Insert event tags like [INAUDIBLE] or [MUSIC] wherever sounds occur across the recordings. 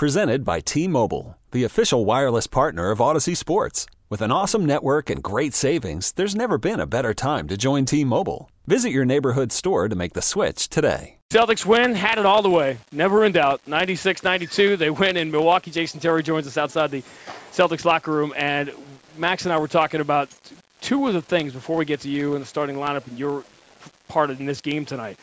Presented by T Mobile, the official wireless partner of Audacy Sports. With an awesome network and great savings, there's never been a better time to join T Mobile. Visit your neighborhood store to make the switch today. Celtics win, had it all the way. Never in doubt. 96 92, they win in Milwaukee. Jason Terry joins us outside the Celtics locker room. And Max and I were talking about two of the things before we get to you and the starting lineup and your part in this game tonight.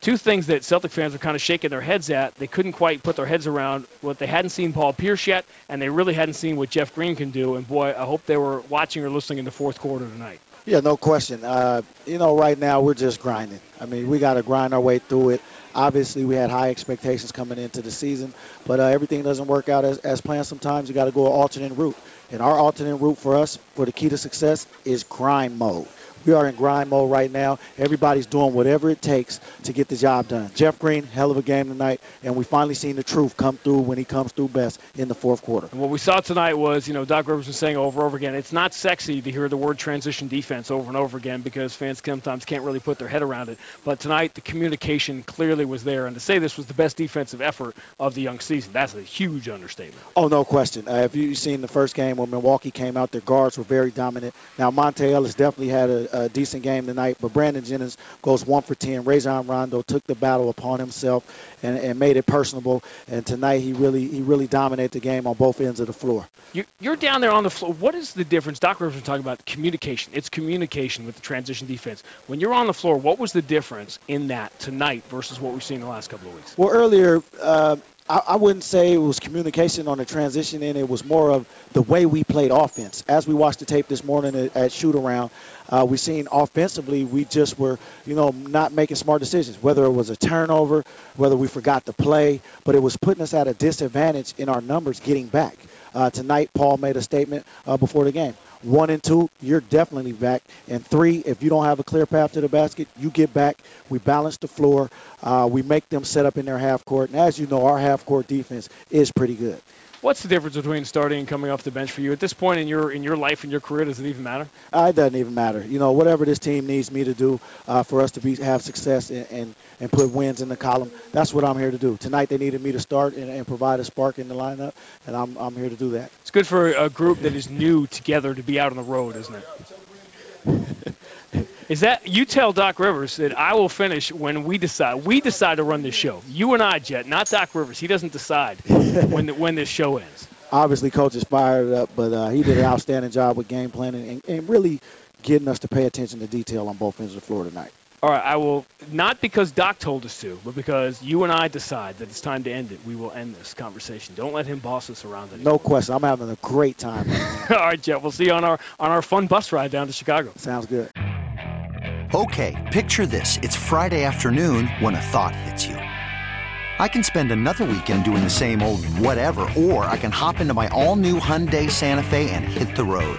Two things that Celtic fans were kind of shaking their heads at. They couldn't quite put their heads around what they hadn't seen Paul Pierce yet, and they really hadn't seen what Jeff Green can do. And boy, I hope they were watching or listening in the fourth quarter tonight. Yeah, no question. Uh, you know, right now we're just grinding. I mean, we got to grind our way through it. Obviously, we had high expectations coming into the season, but uh, everything doesn't work out as, as planned. Sometimes you got to go an alternate route. And our alternate route for us, for the key to success, is grind mode. We are in grind mode right now. Everybody's doing whatever it takes to get the job done. Jeff Green, hell of a game tonight, and we finally seen the truth come through when he comes through best in the fourth quarter. And what we saw tonight was, you know, Doc Rivers was saying over and over again, it's not sexy to hear the word transition defense over and over again because fans sometimes can't really put their head around it. But tonight, the communication clearly was there, and to say this was the best defensive effort of the young season, that's a huge understatement. Oh, no question. Uh, if you've seen the first game when Milwaukee came out, their guards were very dominant. Now, Monta Ellis definitely had a, a decent game tonight, but Brandon Jennings goes one for 10. Rajon Rondo took the battle upon himself and, and made it personable. And tonight he really he really dominated the game on both ends of the floor. You, you're down there on the floor. What is the difference? Doc Rivers was talking about communication. It's communication with the transition defense. When you're on the floor, what was the difference in that tonight versus what we've seen the last couple of weeks? Well, earlier. Uh, I, I wouldn't say it was communication on the transition, and it was more of the way we played offense. As we watched the tape this morning at, at shoot around, uh, we seen offensively we just were, you know, not making smart decisions. Whether it was a turnover, whether we forgot to play, but it was putting us at a disadvantage in our numbers getting back. Uh, tonight, Paul made a statement uh, before the game. One and two, you're definitely back. And three, if you don't have a clear path to the basket, you get back. We balance the floor. Uh, we make them set up in their half court. And as you know, our half court defense is pretty good. What's the difference between starting and coming off the bench for you at this point in your in your life and your career? Does it even matter? Uh, it doesn't even matter. You know, whatever this team needs me to do uh, for us to be have success and, and, and put wins in the column, that's what I'm here to do. Tonight they needed me to start and, and provide a spark in the lineup, and I'm I'm here to do that. It's good for a group that is new together to be out on the road, isn't it? [LAUGHS] is that you tell Doc Rivers that I will finish when we decide. We decide to run this show. You and I, Jet, not Doc Rivers. He doesn't decide [LAUGHS] when the, when this show ends. Obviously, coach is fired up, but uh, he did an outstanding job with game planning and, and really getting us to pay attention to detail on both ends of the floor tonight. All right, I will not because Doc told us to, but because you and I decide that it's time to end it. We will end this conversation. Don't let him boss us around anymore. No question. I'm having a great time. [LAUGHS] All right, Jet. We'll see you on our on our fun bus ride down to Chicago. Sounds good. Okay, picture this: it's Friday afternoon when a thought hits you. I can spend another weekend doing the same old whatever, or I can hop into my all-new Hyundai Santa Fe and hit the road.